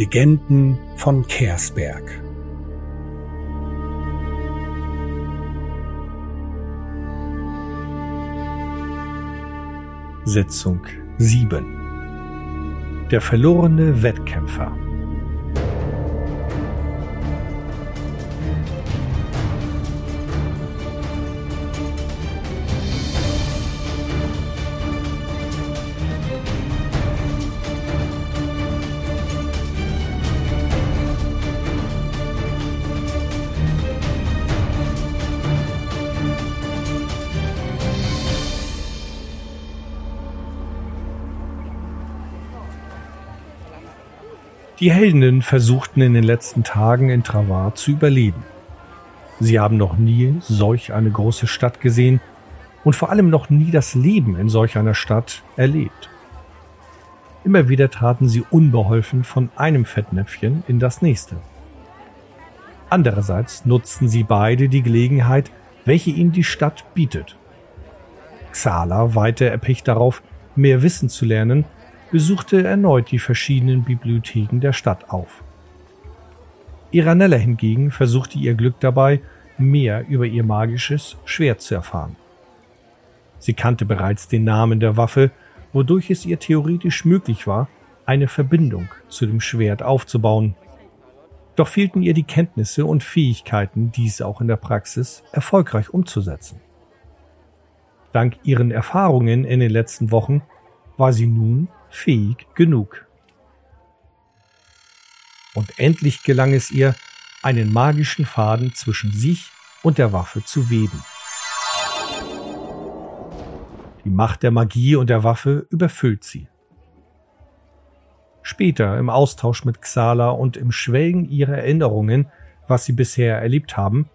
Legenden von Kersberg. Sitzung 7 Der verlorene Wettkämpfer Die Heldinnen versuchten in den letzten Tagen in Travar zu überleben. Sie haben noch nie solch eine große Stadt gesehen und vor allem noch nie das Leben in solch einer Stadt erlebt. Immer wieder traten sie unbeholfen von einem Fettnäpfchen in das nächste. Andererseits nutzten sie beide die Gelegenheit, welche ihnen die Stadt bietet. Xala weihte erpicht darauf, mehr Wissen zu lernen besuchte erneut die verschiedenen Bibliotheken der Stadt auf. Iranella hingegen versuchte ihr Glück dabei, mehr über ihr magisches Schwert zu erfahren. Sie kannte bereits den Namen der Waffe, wodurch es ihr theoretisch möglich war, eine Verbindung zu dem Schwert aufzubauen. Doch fehlten ihr die Kenntnisse und Fähigkeiten, dies auch in der Praxis erfolgreich umzusetzen. Dank ihren Erfahrungen in den letzten Wochen war sie nun fähig genug. Und endlich gelang es ihr, einen magischen Faden zwischen sich und der Waffe zu weben. Die Macht der Magie und der Waffe überfüllt sie. Später im Austausch mit Xala und im Schwelgen ihrer Erinnerungen, was sie bisher erlebt haben,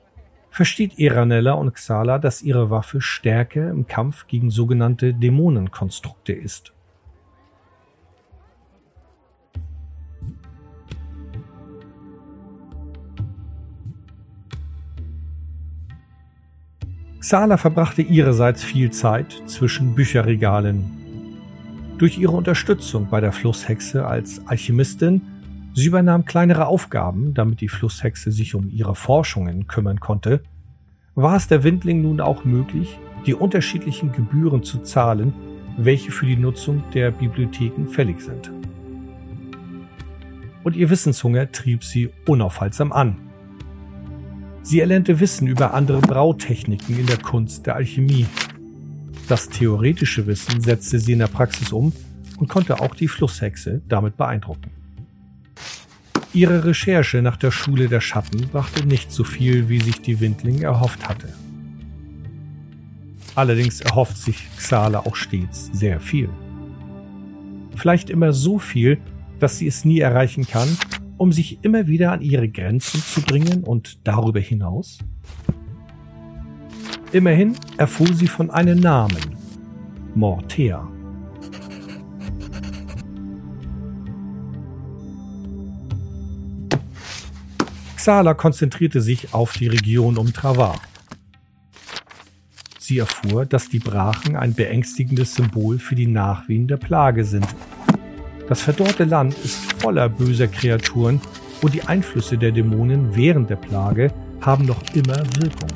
versteht Eranella und Xala, dass ihre Waffe stärker im Kampf gegen sogenannte Dämonenkonstrukte ist. Xala verbrachte ihrerseits viel Zeit zwischen Bücherregalen. Durch ihre Unterstützung bei der Flusshexe als Alchemistin, sie übernahm kleinere Aufgaben, damit die Flusshexe sich um ihre Forschungen kümmern konnte, war es der Windling nun auch möglich, die unterschiedlichen Gebühren zu zahlen, welche für die Nutzung der Bibliotheken fällig sind. Und ihr Wissenshunger trieb sie unaufhaltsam an. Sie erlernte Wissen über andere Brautechniken in der Kunst der Alchemie. Das theoretische Wissen setzte sie in der Praxis um und konnte auch die Flusshexe damit beeindrucken. Ihre Recherche nach der Schule der Schatten brachte nicht so viel, wie sich die Windling erhofft hatte. Allerdings erhofft sich Xala auch stets sehr viel. Vielleicht immer so viel, dass sie es nie erreichen kann um sich immer wieder an ihre Grenzen zu bringen und darüber hinaus? Immerhin erfuhr sie von einem Namen, Mortea. Xala konzentrierte sich auf die Region um Travar. Sie erfuhr, dass die Brachen ein beängstigendes Symbol für die Nachwehen der Plage sind das verdorrte Land ist voller böser Kreaturen und die Einflüsse der Dämonen während der Plage haben noch immer Wirkung.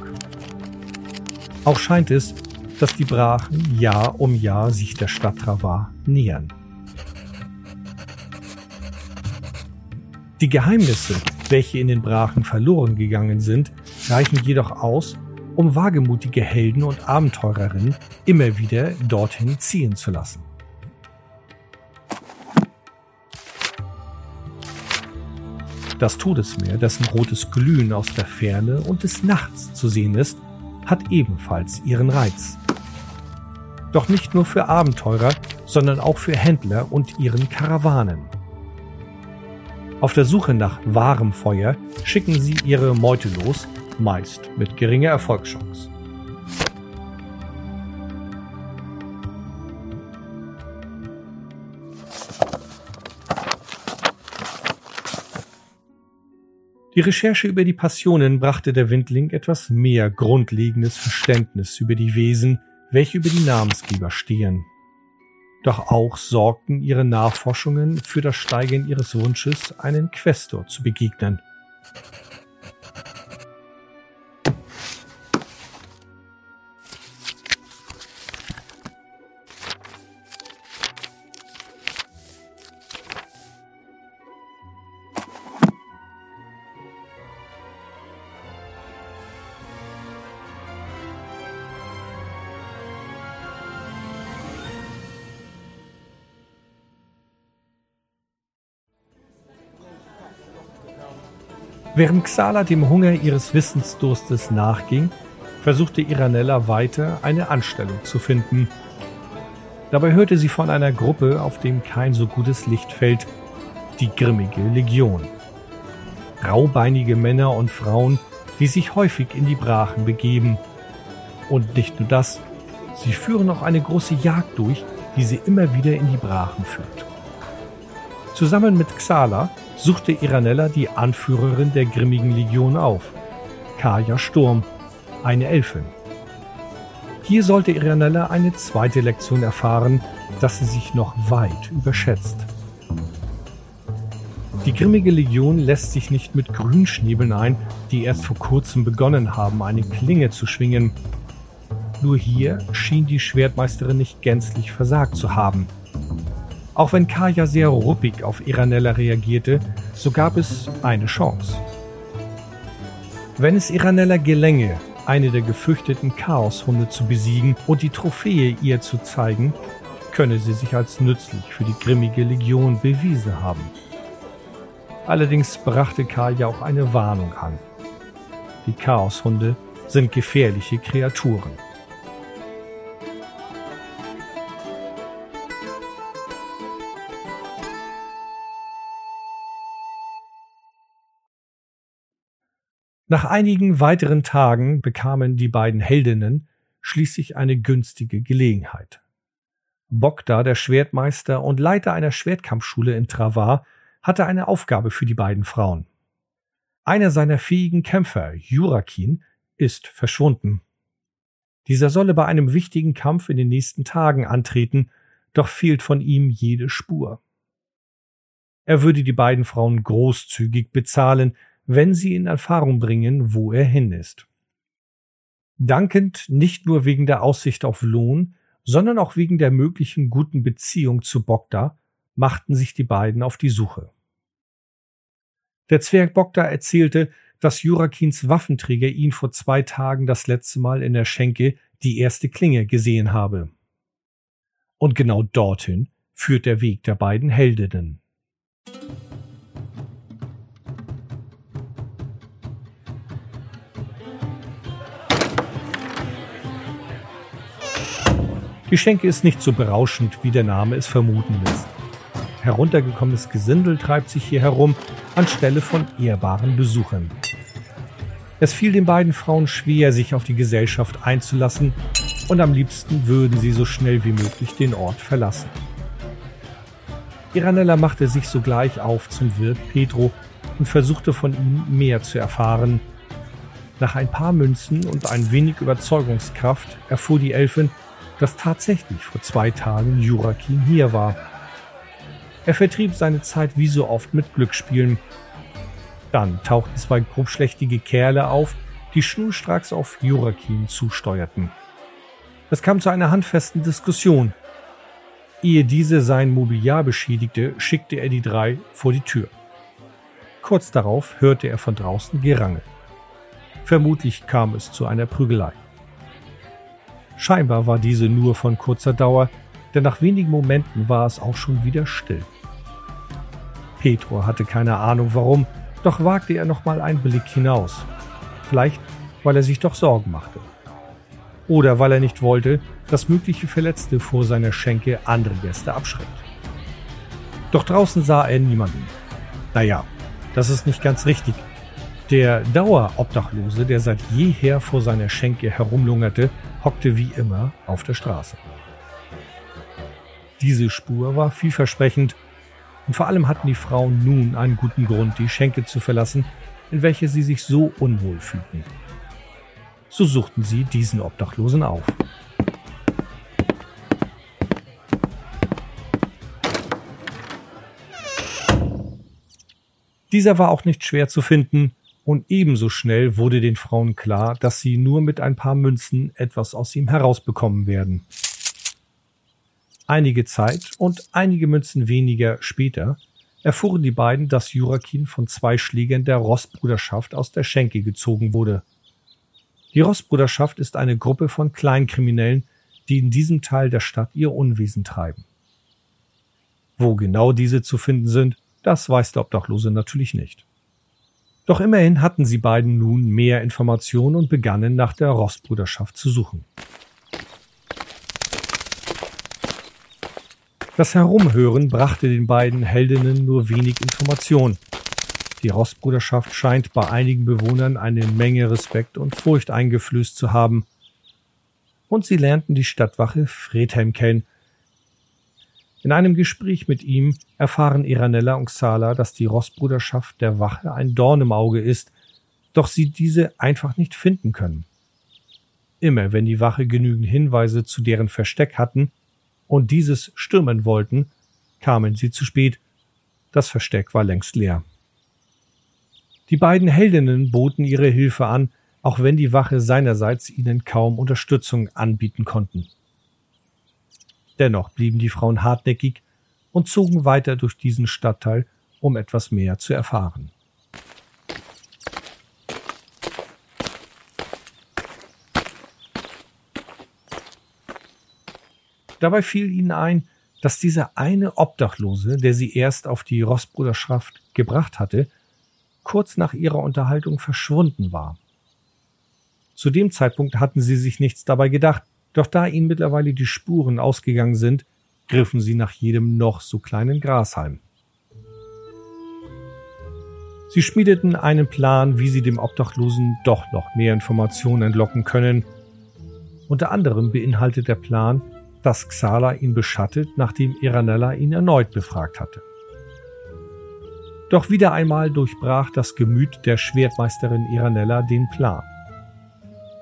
Auch scheint es, dass die Brachen Jahr um Jahr sich der Stadt Travar nähern. Die Geheimnisse, welche in den Brachen verloren gegangen sind, reichen jedoch aus, um wagemutige Helden und Abenteurerinnen immer wieder dorthin ziehen zu lassen. Das Todesmeer, dessen rotes Glühen aus der Ferne und des Nachts zu sehen ist, hat ebenfalls ihren Reiz. Doch nicht nur für Abenteurer, sondern auch für Händler und ihren Karawanen. Auf der Suche nach wahrem Feuer schicken sie ihre Meute los, meist mit geringer Erfolgschance. Die Recherche über die Passionen brachte der Windling etwas mehr grundlegendes Verständnis über die Wesen, welche über die Namensgeber stehen. Doch auch sorgten ihre Nachforschungen für das Steigern ihres Wunsches, einen Questor zu begegnen. Während Xala dem Hunger ihres Wissensdurstes nachging, versuchte Iranella weiter eine Anstellung zu finden. Dabei hörte sie von einer Gruppe, auf dem kein so gutes Licht fällt, die Grimmige Legion. Raubeinige Männer und Frauen, die sich häufig in die Brachen begeben. Und nicht nur das, sie führen auch eine große Jagd durch, die sie immer wieder in die Brachen führt. Zusammen mit Xala suchte Iranella die Anführerin der Grimmigen Legion auf, Kaya Sturm, eine Elfin. Hier sollte Iranella eine zweite Lektion erfahren, dass sie sich noch weit überschätzt. Die Grimmige Legion lässt sich nicht mit Grünschnäbeln ein, die erst vor kurzem begonnen haben, eine Klinge zu schwingen. Nur hier schien die Schwertmeisterin nicht gänzlich versagt zu haben – auch wenn Kaya sehr ruppig auf Iranella reagierte, so gab es eine Chance. Wenn es Iranella gelänge, eine der gefürchteten Chaoshunde zu besiegen und die Trophäe ihr zu zeigen, könne sie sich als nützlich für die grimmige Legion bewiesen haben. Allerdings brachte Kaya auch eine Warnung an. Die Chaoshunde sind gefährliche Kreaturen. Nach einigen weiteren Tagen bekamen die beiden Heldinnen schließlich eine günstige Gelegenheit. Bogda, der Schwertmeister und Leiter einer Schwertkampfschule in Travar, hatte eine Aufgabe für die beiden Frauen. Einer seiner fähigen Kämpfer, Jurakin, ist verschwunden. Dieser solle bei einem wichtigen Kampf in den nächsten Tagen antreten, doch fehlt von ihm jede Spur. Er würde die beiden Frauen großzügig bezahlen, wenn sie in Erfahrung bringen, wo er hin ist. Dankend nicht nur wegen der Aussicht auf Lohn, sondern auch wegen der möglichen guten Beziehung zu Bogda, machten sich die beiden auf die Suche. Der Zwerg Bogda erzählte, dass Jurakins Waffenträger ihn vor zwei Tagen das letzte Mal in der Schenke die erste Klinge gesehen habe. Und genau dorthin führt der Weg der beiden Heldinnen. Die Schenke ist nicht so berauschend, wie der Name es vermuten lässt. Heruntergekommenes Gesindel treibt sich hier herum anstelle von ehrbaren Besuchern. Es fiel den beiden Frauen schwer, sich auf die Gesellschaft einzulassen, und am liebsten würden sie so schnell wie möglich den Ort verlassen. Iranella machte sich sogleich auf zum Wirt Petro und versuchte von ihm mehr zu erfahren. Nach ein paar Münzen und ein wenig Überzeugungskraft erfuhr die Elfin, dass tatsächlich vor zwei Tagen Jurakin hier war. Er vertrieb seine Zeit wie so oft mit Glücksspielen. Dann tauchten zwei grobschlächtige Kerle auf, die schnurstracks auf Jurakin zusteuerten. Es kam zu einer handfesten Diskussion. Ehe diese sein Mobiliar beschädigte, schickte er die drei vor die Tür. Kurz darauf hörte er von draußen Gerangel. Vermutlich kam es zu einer Prügelei. Scheinbar war diese nur von kurzer Dauer, denn nach wenigen Momenten war es auch schon wieder still. Petro hatte keine Ahnung warum, doch wagte er nochmal einen Blick hinaus. Vielleicht, weil er sich doch Sorgen machte. Oder weil er nicht wollte, dass mögliche Verletzte vor seiner Schenke andere Gäste abschreckt. Doch draußen sah er niemanden. Naja, das ist nicht ganz richtig. Der Dauerobdachlose, der seit jeher vor seiner Schenke herumlungerte, hockte wie immer auf der Straße. Diese Spur war vielversprechend und vor allem hatten die Frauen nun einen guten Grund, die Schenke zu verlassen, in welche sie sich so unwohl fühlten. So suchten sie diesen Obdachlosen auf. Dieser war auch nicht schwer zu finden und ebenso schnell wurde den Frauen klar, dass sie nur mit ein paar Münzen etwas aus ihm herausbekommen werden. Einige Zeit und einige Münzen weniger später erfuhren die beiden, dass Jurakin von zwei Schlägern der Rossbruderschaft aus der Schenke gezogen wurde. Die Rossbruderschaft ist eine Gruppe von Kleinkriminellen, die in diesem Teil der Stadt ihr Unwesen treiben. Wo genau diese zu finden sind, das weiß der Obdachlose natürlich nicht. Doch immerhin hatten sie beiden nun mehr Informationen und begannen nach der Rossbruderschaft zu suchen. Das Herumhören brachte den beiden Heldinnen nur wenig Information. Die Rossbruderschaft scheint bei einigen Bewohnern eine Menge Respekt und Furcht eingeflößt zu haben. Und sie lernten die Stadtwache Fredhelm kennen. In einem Gespräch mit ihm erfahren Iranella und Xala, dass die Rossbruderschaft der Wache ein Dorn im Auge ist, doch sie diese einfach nicht finden können. Immer wenn die Wache genügend Hinweise zu deren Versteck hatten, und dieses stürmen wollten, kamen sie zu spät. Das Versteck war längst leer. Die beiden Heldinnen boten ihre Hilfe an, auch wenn die Wache seinerseits ihnen kaum Unterstützung anbieten konnten. Dennoch blieben die Frauen hartnäckig und zogen weiter durch diesen Stadtteil, um etwas mehr zu erfahren. Dabei fiel ihnen ein, dass dieser eine Obdachlose, der sie erst auf die Rossbruderschaft gebracht hatte, kurz nach ihrer Unterhaltung verschwunden war. Zu dem Zeitpunkt hatten sie sich nichts dabei gedacht, doch da ihnen mittlerweile die Spuren ausgegangen sind, griffen sie nach jedem noch so kleinen Grashalm. Sie schmiedeten einen Plan, wie sie dem Obdachlosen doch noch mehr Informationen entlocken können. Unter anderem beinhaltet der Plan, dass Xala ihn beschattet, nachdem Iranella ihn erneut befragt hatte. Doch wieder einmal durchbrach das Gemüt der Schwertmeisterin Iranella den Plan.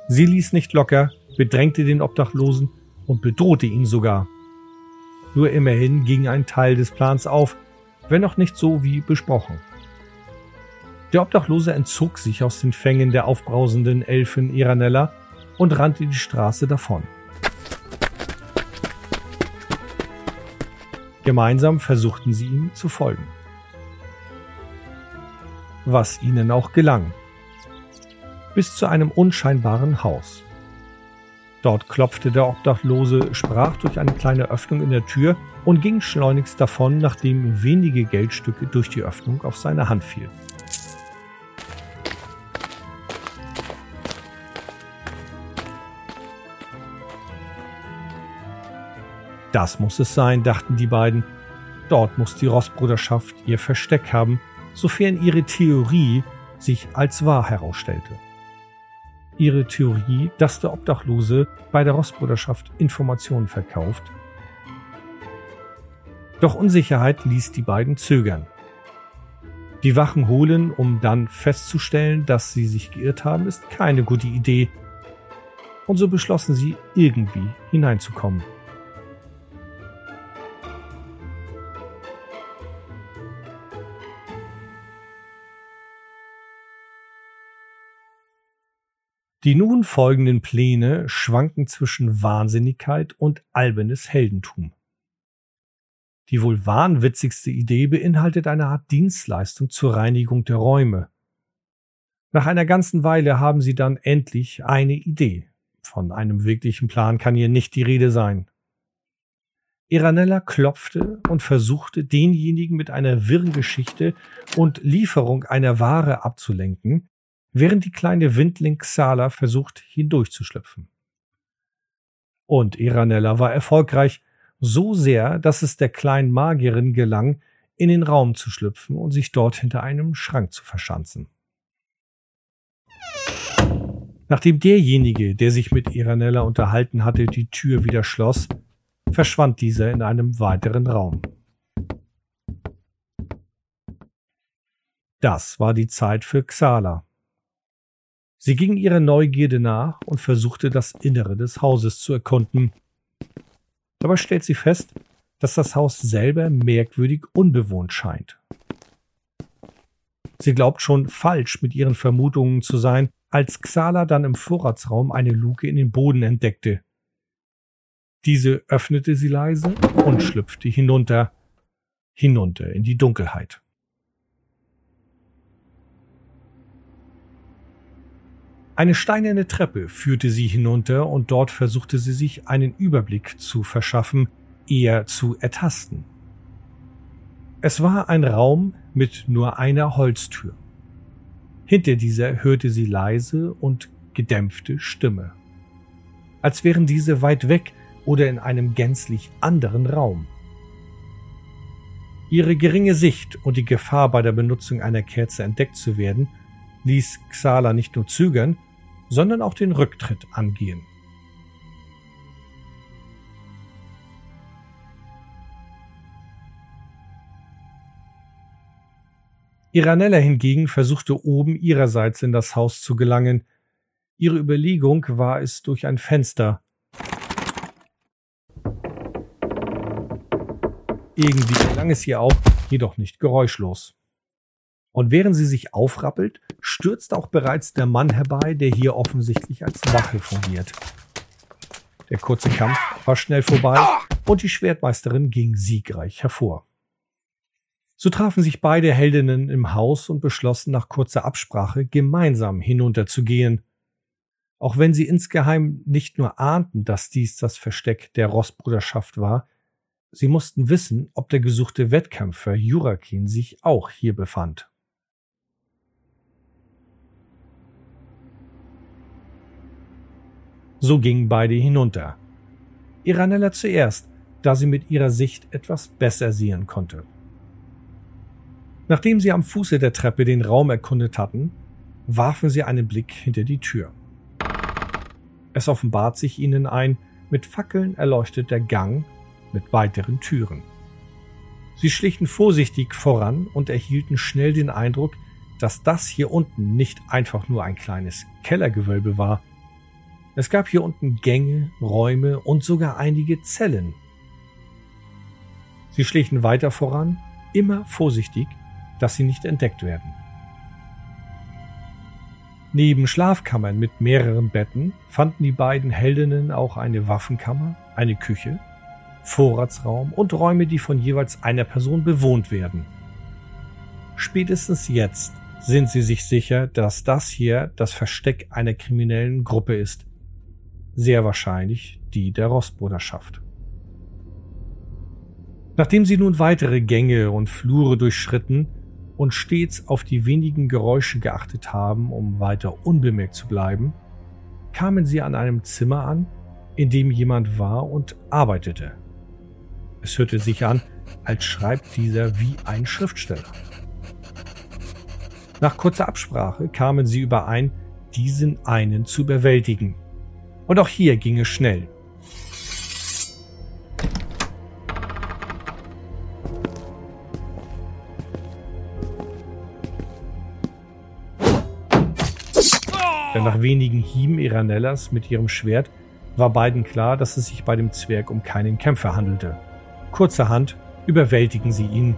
Sie ließ nicht locker, bedrängte den Obdachlosen und bedrohte ihn sogar. Nur immerhin ging ein Teil des Plans auf, wenn auch nicht so wie besprochen. Der Obdachlose entzog sich aus den Fängen der aufbrausenden Elfin Iranella und rannte die Straße davon. Gemeinsam versuchten sie ihm zu folgen. Was ihnen auch gelang. Bis zu einem unscheinbaren Haus. Dort klopfte der Obdachlose, sprach durch eine kleine Öffnung in der Tür und ging schleunigst davon, nachdem wenige Geldstücke durch die Öffnung auf seine Hand fielen. Das muss es sein, dachten die beiden. Dort muss die Rossbruderschaft ihr Versteck haben, sofern ihre Theorie sich als wahr herausstellte. Ihre Theorie, dass der Obdachlose bei der Rossbruderschaft Informationen verkauft. Doch Unsicherheit ließ die beiden zögern. Die Wachen holen, um dann festzustellen, dass sie sich geirrt haben, ist keine gute Idee. Und so beschlossen sie, irgendwie hineinzukommen. Die nun folgenden Pläne schwanken zwischen Wahnsinnigkeit und albernes Heldentum. Die wohl wahnwitzigste Idee beinhaltet eine Art Dienstleistung zur Reinigung der Räume. Nach einer ganzen Weile haben sie dann endlich eine Idee. Von einem wirklichen Plan kann hier nicht die Rede sein. Iranella klopfte und versuchte, denjenigen mit einer wirren Geschichte und Lieferung einer Ware abzulenken, während die kleine Windling Xala versucht, hindurchzuschlüpfen. Und Iranella war erfolgreich, so sehr, dass es der kleinen Magierin gelang, in den Raum zu schlüpfen und sich dort hinter einem Schrank zu verschanzen. Nachdem derjenige, der sich mit Iranella unterhalten hatte, die Tür wieder schloss, verschwand dieser in einem weiteren Raum. Das war die Zeit für Xala. Sie ging ihrer Neugierde nach und versuchte das Innere des Hauses zu erkunden. Dabei stellt sie fest, dass das Haus selber merkwürdig unbewohnt scheint. Sie glaubt schon falsch mit ihren Vermutungen zu sein, als Xala dann im Vorratsraum eine Luke in den Boden entdeckte. Diese öffnete sie leise und schlüpfte hinunter, hinunter in die Dunkelheit. Eine steinerne Treppe führte sie hinunter und dort versuchte sie sich einen Überblick zu verschaffen, eher zu ertasten. Es war ein Raum mit nur einer Holztür. Hinter dieser hörte sie leise und gedämpfte Stimme, als wären diese weit weg oder in einem gänzlich anderen Raum. Ihre geringe Sicht und die Gefahr bei der Benutzung einer Kerze entdeckt zu werden, ließ Xala nicht nur zögern, sondern auch den Rücktritt angehen. Iranella hingegen versuchte oben ihrerseits in das Haus zu gelangen. Ihre Überlegung war es durch ein Fenster. Irgendwie gelang es ihr auch, jedoch nicht geräuschlos. Und während sie sich aufrappelt, stürzt auch bereits der Mann herbei, der hier offensichtlich als Wache fungiert. Der kurze Kampf war schnell vorbei und die Schwertmeisterin ging siegreich hervor. So trafen sich beide Heldinnen im Haus und beschlossen nach kurzer Absprache gemeinsam hinunterzugehen. Auch wenn sie insgeheim nicht nur ahnten, dass dies das Versteck der Rossbruderschaft war, sie mussten wissen, ob der gesuchte Wettkämpfer Jurakin sich auch hier befand. So gingen beide hinunter. Iranella zuerst, da sie mit ihrer Sicht etwas besser sehen konnte. Nachdem sie am Fuße der Treppe den Raum erkundet hatten, warfen sie einen Blick hinter die Tür. Es offenbart sich ihnen ein mit Fackeln erleuchteter Gang mit weiteren Türen. Sie schlichen vorsichtig voran und erhielten schnell den Eindruck, dass das hier unten nicht einfach nur ein kleines Kellergewölbe war. Es gab hier unten Gänge, Räume und sogar einige Zellen. Sie schlichen weiter voran, immer vorsichtig, dass sie nicht entdeckt werden. Neben Schlafkammern mit mehreren Betten fanden die beiden Heldinnen auch eine Waffenkammer, eine Küche, Vorratsraum und Räume, die von jeweils einer Person bewohnt werden. Spätestens jetzt sind sie sich sicher, dass das hier das Versteck einer kriminellen Gruppe ist. Sehr wahrscheinlich die der Rossbruderschaft. Nachdem sie nun weitere Gänge und Flure durchschritten, und stets auf die wenigen Geräusche geachtet haben, um weiter unbemerkt zu bleiben, kamen sie an einem Zimmer an, in dem jemand war und arbeitete. Es hörte sich an, als schreibt dieser wie ein Schriftsteller. Nach kurzer Absprache kamen sie überein, diesen einen zu überwältigen. Und auch hier ging es schnell. Denn nach wenigen Hieben Iranellas mit ihrem Schwert war beiden klar, dass es sich bei dem Zwerg um keinen Kämpfer handelte. Kurzerhand überwältigen sie ihn.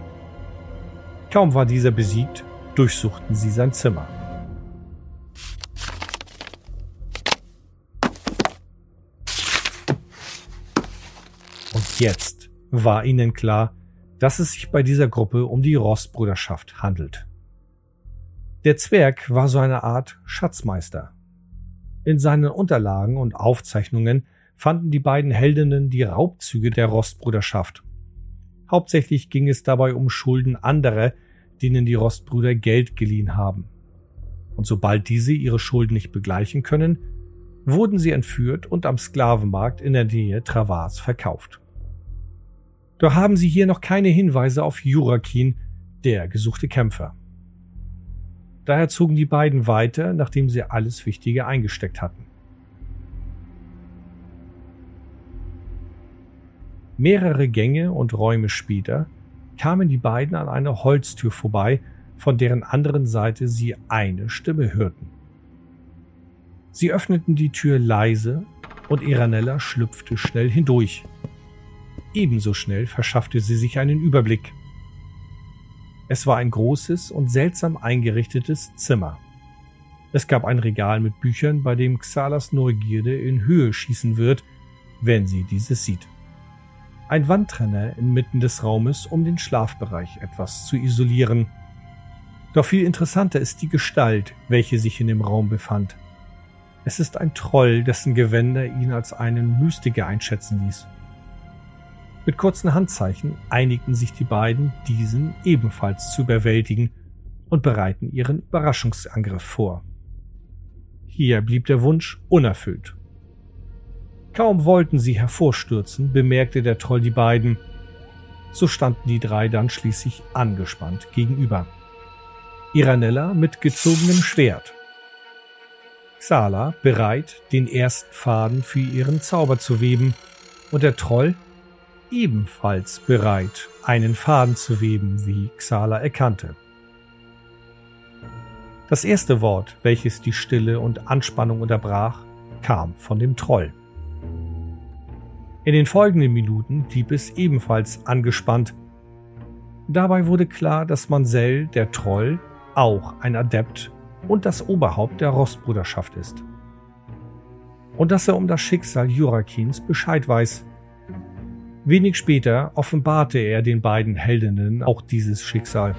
Kaum war dieser besiegt, durchsuchten sie sein Zimmer. Jetzt war ihnen klar, dass es sich bei dieser Gruppe um die Rostbruderschaft handelt. Der Zwerg war so eine Art Schatzmeister. In seinen Unterlagen und Aufzeichnungen fanden die beiden Heldinnen die Raubzüge der Rostbruderschaft. Hauptsächlich ging es dabei um Schulden anderer, denen die Rostbrüder Geld geliehen haben. Und sobald diese ihre Schulden nicht begleichen können, wurden sie entführt und am Sklavenmarkt in der Nähe Travas verkauft. Doch haben sie hier noch keine Hinweise auf Jurakin, der gesuchte Kämpfer. Daher zogen die beiden weiter, nachdem sie alles Wichtige eingesteckt hatten. Mehrere Gänge und Räume später kamen die beiden an einer Holztür vorbei, von deren anderen Seite sie eine Stimme hörten. Sie öffneten die Tür leise und Iranella schlüpfte schnell hindurch. Ebenso schnell verschaffte sie sich einen Überblick. Es war ein großes und seltsam eingerichtetes Zimmer. Es gab ein Regal mit Büchern, bei dem Xalas Neugierde in Höhe schießen wird, wenn sie dieses sieht. Ein Wandtrenner inmitten des Raumes, um den Schlafbereich etwas zu isolieren. Doch viel interessanter ist die Gestalt, welche sich in dem Raum befand. Es ist ein Troll, dessen Gewänder ihn als einen Mystiker einschätzen ließ. Mit kurzen Handzeichen einigten sich die beiden, diesen ebenfalls zu überwältigen und bereiten ihren Überraschungsangriff vor. Hier blieb der Wunsch unerfüllt. Kaum wollten sie hervorstürzen, bemerkte der Troll die beiden. So standen die drei dann schließlich angespannt gegenüber. Iranella mit gezogenem Schwert. Xala bereit, den ersten Faden für ihren Zauber zu weben, und der Troll ebenfalls bereit, einen Faden zu weben, wie Xala erkannte. Das erste Wort, welches die Stille und Anspannung unterbrach, kam von dem Troll. In den folgenden Minuten blieb es ebenfalls angespannt. Dabei wurde klar, dass Mansell, der Troll, auch ein Adept und das Oberhaupt der Rostbruderschaft ist. Und dass er um das Schicksal Jurakins Bescheid weiß, Wenig später offenbarte er den beiden Heldinnen auch dieses Schicksal.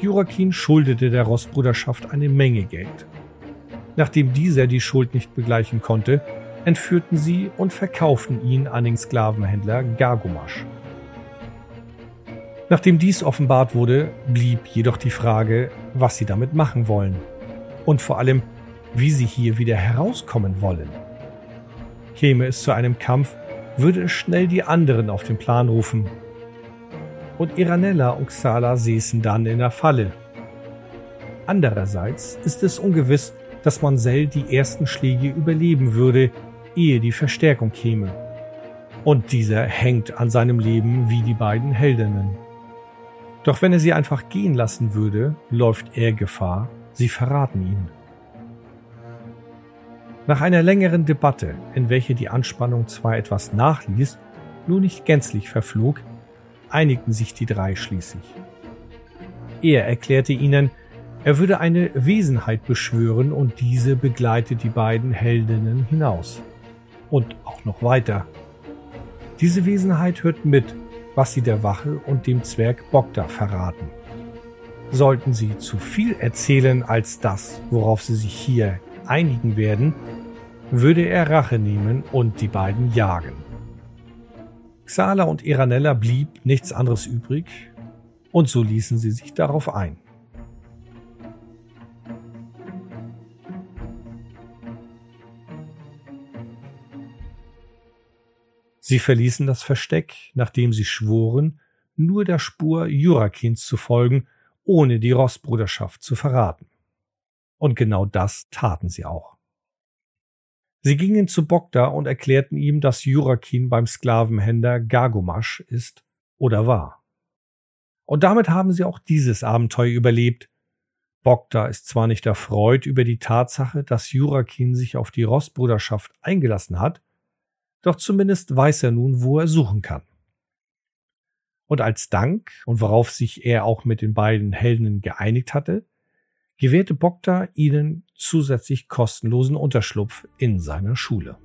Jurakin schuldete der Rossbruderschaft eine Menge Geld. Nachdem dieser die Schuld nicht begleichen konnte, entführten sie und verkauften ihn an den Sklavenhändler Gargomasch. Nachdem dies offenbart wurde, blieb jedoch die Frage, was sie damit machen wollen und vor allem, wie sie hier wieder herauskommen wollen. Käme es zu einem Kampf, würde es schnell die anderen auf den Plan rufen. Und Iranella und Xala säßen dann in der Falle. Andererseits ist es ungewiss, dass Mansell die ersten Schläge überleben würde, ehe die Verstärkung käme. Und dieser hängt an seinem Leben wie die beiden Heldinnen. Doch wenn er sie einfach gehen lassen würde, läuft er Gefahr, sie verraten ihn. Nach einer längeren Debatte, in welche die Anspannung zwar etwas nachließ, nur nicht gänzlich verflog, einigten sich die drei schließlich. Er erklärte ihnen, er würde eine Wesenheit beschwören und diese begleitet die beiden Heldinnen hinaus. Und auch noch weiter. Diese Wesenheit hört mit, was sie der Wache und dem Zwerg Bogda verraten. Sollten sie zu viel erzählen als das, worauf sie sich hier einigen werden, würde er Rache nehmen und die beiden jagen. Xala und Iranella blieb nichts anderes übrig, und so ließen sie sich darauf ein. Sie verließen das Versteck, nachdem sie schworen, nur der Spur Jurakins zu folgen, ohne die Rossbruderschaft zu verraten. Und genau das taten sie auch. Sie gingen zu Bogda und erklärten ihm, dass Jurakin beim Sklavenhändler Gargomasch ist oder war. Und damit haben sie auch dieses Abenteuer überlebt. Bogda ist zwar nicht erfreut über die Tatsache, dass Jurakin sich auf die Rossbruderschaft eingelassen hat, doch zumindest weiß er nun, wo er suchen kann. Und als Dank, und worauf sich er auch mit den beiden Helden geeinigt hatte, gewährte Bogda ihnen zusätzlich kostenlosen Unterschlupf in seiner Schule.